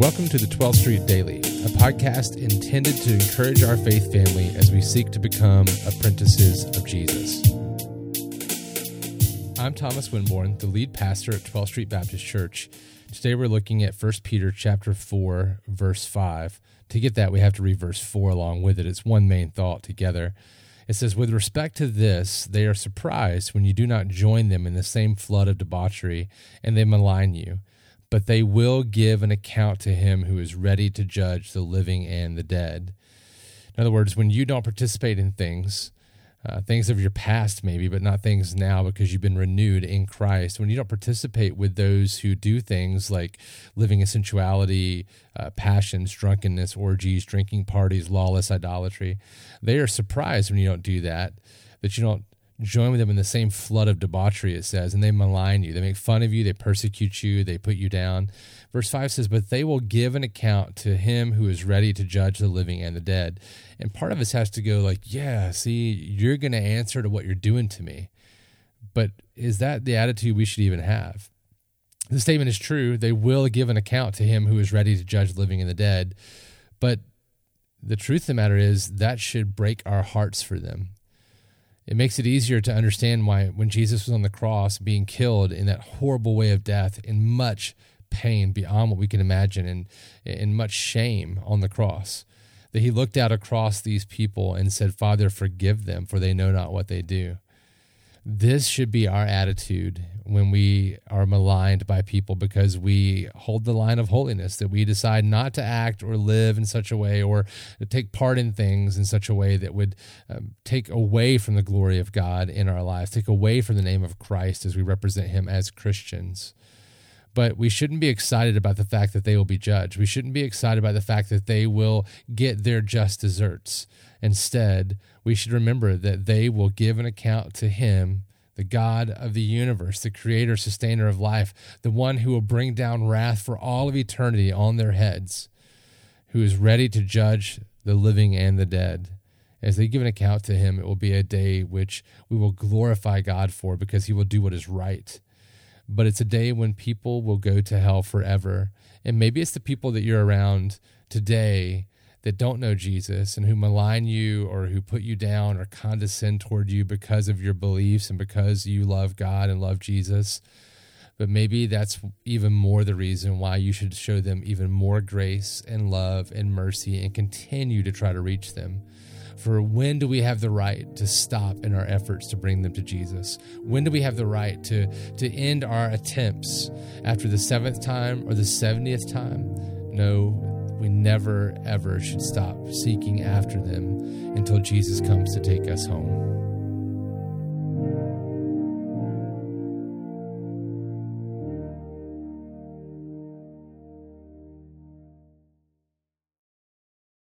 Welcome to the 12th Street Daily, a podcast intended to encourage our faith family as we seek to become apprentices of Jesus. I'm Thomas Winborn, the lead pastor at 12th Street Baptist Church. Today we're looking at 1 Peter chapter 4, verse 5. To get that, we have to read verse 4 along with it. It's one main thought together. It says, With respect to this, they are surprised when you do not join them in the same flood of debauchery, and they malign you but they will give an account to him who is ready to judge the living and the dead. In other words, when you don't participate in things, uh, things of your past maybe, but not things now because you've been renewed in Christ. When you don't participate with those who do things like living in sensuality, uh, passions, drunkenness, orgies, drinking parties, lawless idolatry, they are surprised when you don't do that, that you don't join with them in the same flood of debauchery, it says, and they malign you. They make fun of you, they persecute you, they put you down. Verse 5 says, But they will give an account to him who is ready to judge the living and the dead. And part of us has to go like, Yeah, see, you're going to answer to what you're doing to me. But is that the attitude we should even have? The statement is true. They will give an account to him who is ready to judge the living and the dead. But the truth of the matter is that should break our hearts for them it makes it easier to understand why when Jesus was on the cross being killed in that horrible way of death in much pain beyond what we can imagine and in much shame on the cross that he looked out across these people and said father forgive them for they know not what they do this should be our attitude when we are maligned by people because we hold the line of holiness, that we decide not to act or live in such a way or take part in things in such a way that would um, take away from the glory of God in our lives, take away from the name of Christ as we represent Him as Christians. But we shouldn't be excited about the fact that they will be judged. We shouldn't be excited by the fact that they will get their just deserts. Instead, we should remember that they will give an account to Him, the God of the universe, the creator, sustainer of life, the one who will bring down wrath for all of eternity on their heads, who is ready to judge the living and the dead. As they give an account to Him, it will be a day which we will glorify God for because He will do what is right. But it's a day when people will go to hell forever. And maybe it's the people that you're around today that don't know Jesus and who malign you or who put you down or condescend toward you because of your beliefs and because you love God and love Jesus. But maybe that's even more the reason why you should show them even more grace and love and mercy and continue to try to reach them. For when do we have the right to stop in our efforts to bring them to Jesus? When do we have the right to, to end our attempts after the seventh time or the 70th time? No, we never, ever should stop seeking after them until Jesus comes to take us home.